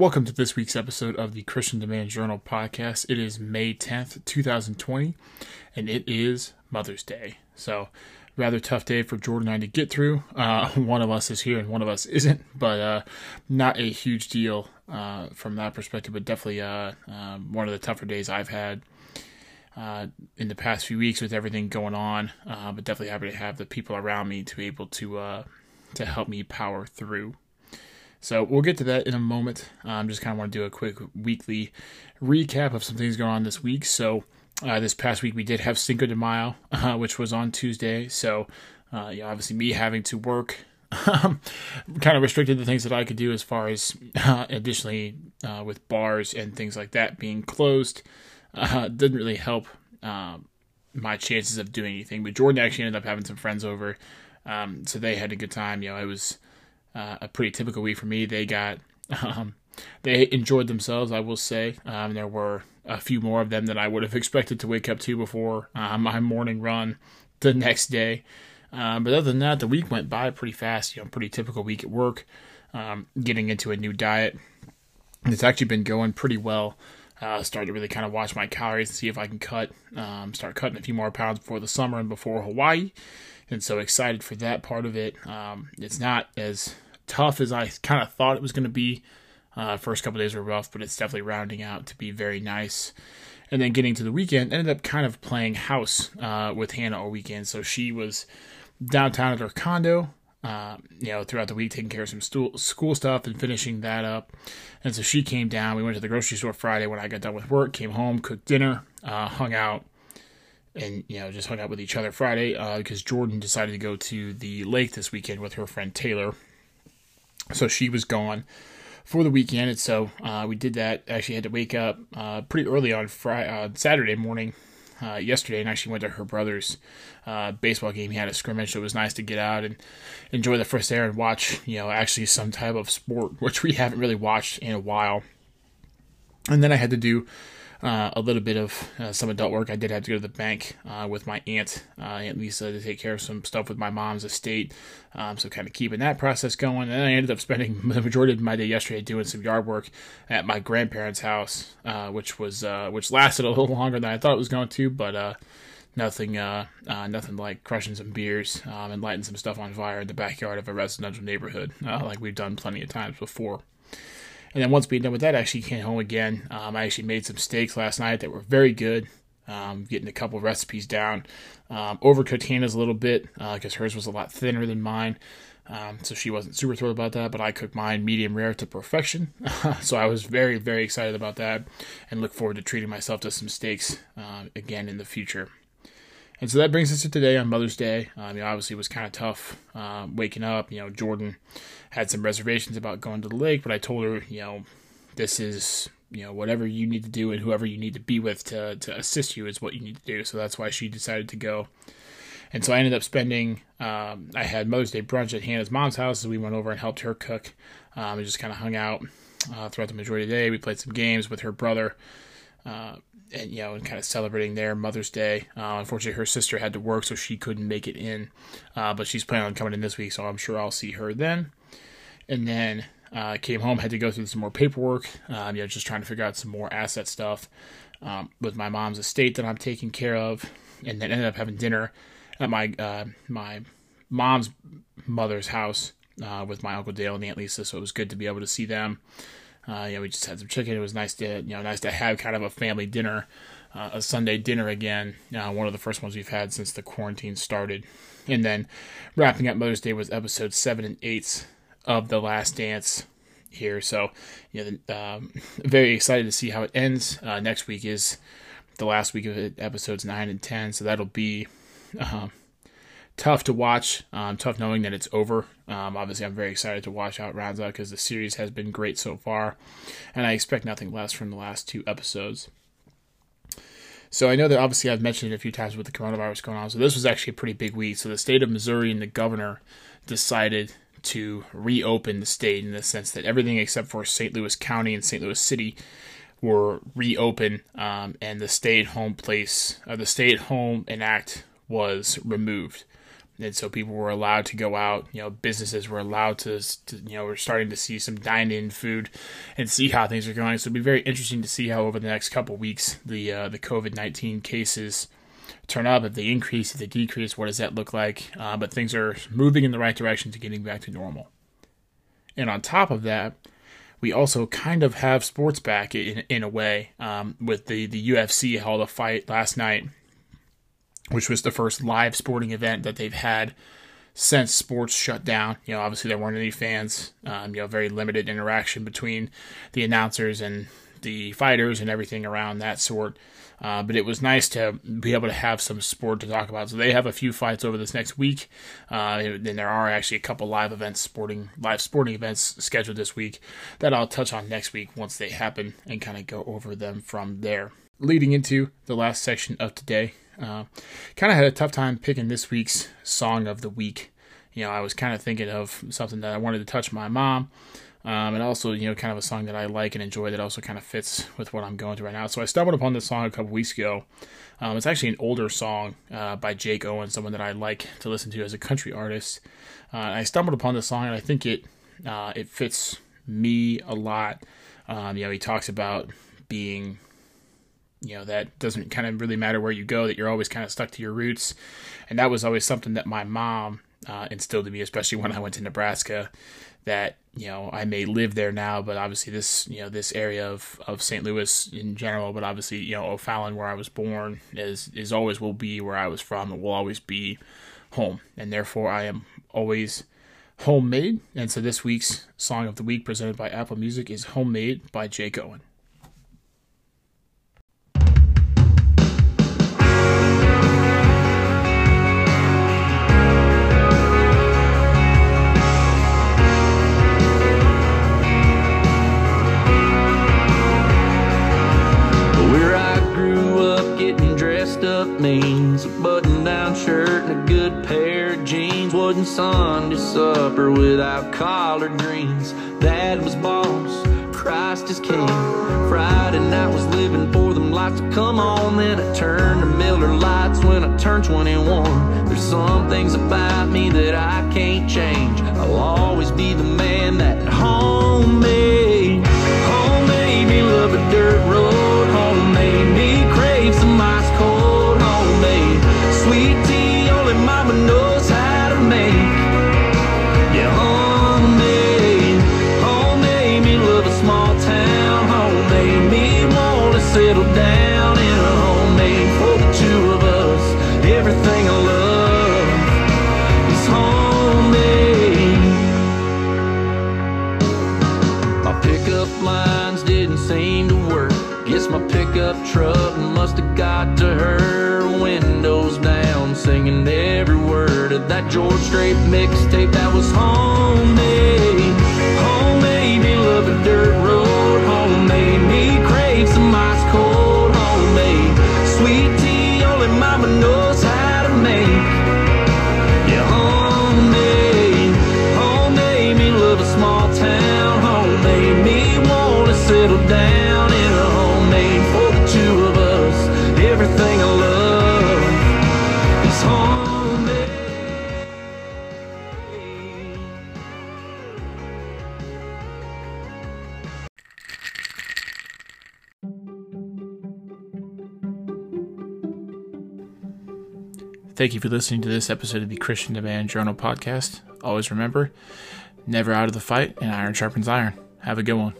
Welcome to this week's episode of the Christian Demand Journal podcast. It is May 10th, 2020, and it is Mother's Day. So, rather tough day for Jordan and I to get through. Uh, one of us is here and one of us isn't, but uh, not a huge deal uh, from that perspective, but definitely uh, um, one of the tougher days I've had. Uh, in the past few weeks with everything going on, uh, but definitely happy to have the people around me to be able to to help me power through. So we'll get to that in a moment. I um, just kind of want to do a quick weekly recap of some things going on this week. So uh, this past week we did have Cinco de Mayo, uh, which was on Tuesday. So uh, know, obviously me having to work um, kind of restricted the things that I could do as far as uh, additionally uh, with bars and things like that being closed uh, didn't really help um, my chances of doing anything. But Jordan actually ended up having some friends over, um, so they had a good time. You know, it was uh, a pretty typical week for me. They got um, they enjoyed themselves, I will say. Um, there were a few more of them than I would have expected to wake up to before uh, my morning run the next day. Um, but other than that, the week went by pretty fast. You know, pretty typical week at work. Um, getting into a new diet. It's actually been going pretty well. Uh, started to really kind of watch my calories and see if I can cut, um, start cutting a few more pounds before the summer and before Hawaii and so excited for that part of it. Um, it's not as tough as I kind of thought it was going to be. Uh, first couple days were rough, but it's definitely rounding out to be very nice. And then getting to the weekend, ended up kind of playing house uh, with Hannah all weekend. So she was downtown at her condo, uh, you know, throughout the week, taking care of some stool, school stuff and finishing that up. And so she came down. We went to the grocery store Friday when I got done with work, came home, cooked dinner, uh, hung out, and you know just hung out with each other Friday because uh, Jordan decided to go to the lake this weekend with her friend Taylor. So she was gone for the weekend, and so uh, we did that. Actually, had to wake up uh, pretty early on Friday, uh, Saturday morning. Uh, yesterday, and actually went to her brother's uh, baseball game. He had a scrimmage, so it was nice to get out and enjoy the fresh air and watch, you know, actually some type of sport, which we haven't really watched in a while. And then I had to do uh, a little bit of uh, some adult work. I did have to go to the bank uh, with my aunt, uh, Aunt Lisa, to take care of some stuff with my mom's estate. Um, so kind of keeping that process going. And I ended up spending the majority of my day yesterday doing some yard work at my grandparents' house, uh, which was uh, which lasted a little longer than I thought it was going to, but. Nothing, nothing like crushing some beers um, and lighting some stuff on fire in the backyard of a residential neighborhood, like we've done plenty of times before. And then once being done with that, I actually came home again. Um, I actually made some steaks last night that were very good. Um, getting a couple recipes down. Um, overcooked Hannah's a little bit because uh, hers was a lot thinner than mine. Um, so she wasn't super thrilled about that, but I cooked mine medium rare to perfection. so I was very, very excited about that and look forward to treating myself to some steaks uh, again in the future. And so that brings us to today on Mother's Day. Um, you know, obviously, it was kind of tough uh, waking up. You know, Jordan had some reservations about going to the lake, but I told her, you know, this is, you know, whatever you need to do and whoever you need to be with to, to assist you is what you need to do. So that's why she decided to go. And so I ended up spending, um, I had Mother's Day brunch at Hannah's mom's house. So we went over and helped her cook um, and just kind of hung out uh, throughout the majority of the day. We played some games with her brother. Uh, and you know, and kind of celebrating their Mother's Day. Uh, unfortunately, her sister had to work, so she couldn't make it in. Uh, but she's planning on coming in this week, so I'm sure I'll see her then. And then uh, came home, had to go through some more paperwork. Um, you know, just trying to figure out some more asset stuff um, with my mom's estate that I'm taking care of, and then ended up having dinner at my uh, my mom's mother's house uh, with my uncle Dale and Aunt Lisa. So it was good to be able to see them. Uh, know, we just had some chicken. It was nice to, you know, nice to have kind of a family dinner, uh, a Sunday dinner again. Uh, one of the first ones we've had since the quarantine started. And then wrapping up Mother's Day was episode seven and eight of The Last Dance here. So, you know, um, very excited to see how it ends. Uh, next week is the last week of it, episodes nine and ten. So that'll be um, tough to watch. Um, tough knowing that it's over. Um, obviously, I'm very excited to watch out rounds out because the series has been great so far, and I expect nothing less from the last two episodes. So I know that obviously I've mentioned it a few times with the coronavirus going on. So this was actually a pretty big week. So the state of Missouri and the governor decided to reopen the state in the sense that everything except for St. Louis County and St. Louis City were reopened, um, and the stay-at-home place, uh, the stay-at-home enact was removed. And so people were allowed to go out. You know, businesses were allowed to, to you know, we're starting to see some dine-in food and see how things are going. So it'll be very interesting to see how over the next couple weeks the uh, the COVID nineteen cases turn up. If they increase, if they decrease, what does that look like? Uh, but things are moving in the right direction to getting back to normal. And on top of that, we also kind of have sports back in in a way um, with the the UFC held a fight last night, which was the first live sporting event that they've had since sports shut down. You know, obviously there weren't any fans. Um, you know, very limited interaction between the announcers and the fighters and everything around that sort. Uh, but it was nice to be able to have some sport to talk about. So they have a few fights over this next week. Uh, and there are actually a couple live events, sporting live sporting events scheduled this week that I'll touch on next week once they happen and kind of go over them from there. Leading into the last section of today, uh, kind of had a tough time picking this week's song of the week. You know, I was kind of thinking of something that I wanted to touch my mom. Um, and also, you know, kind of a song that I like and enjoy that also kind of fits with what I'm going through right now. So I stumbled upon this song a couple weeks ago. Um, it's actually an older song uh, by Jake Owen, someone that I like to listen to as a country artist. Uh, I stumbled upon this song and I think it uh, it fits me a lot. Um, you know, he talks about being, you know, that doesn't kind of really matter where you go, that you're always kind of stuck to your roots. And that was always something that my mom uh, instilled in me, especially when I went to Nebraska that you know I may live there now, but obviously this you know this area of, of St. Louis in general, but obviously you know O'Fallon where I was born is is always will be where I was from. It will always be home, and therefore I am always homemade. And so this week's song of the week presented by Apple Music is "Homemade" by Jake Owen. Means a button down shirt and a good pair of jeans. Wasn't Sunday supper without collard greens. Dad was boss, Christ is king. Friday night was living for them lights to come on. Then I turned to Miller Lites when I turned 21. There's some things about me that I can't change. I'll always be the man that. Homemade George Strait mixtape Thank you for listening to this episode of the Christian Demand Journal podcast. Always remember, never out of the fight, and iron sharpens iron. Have a good one.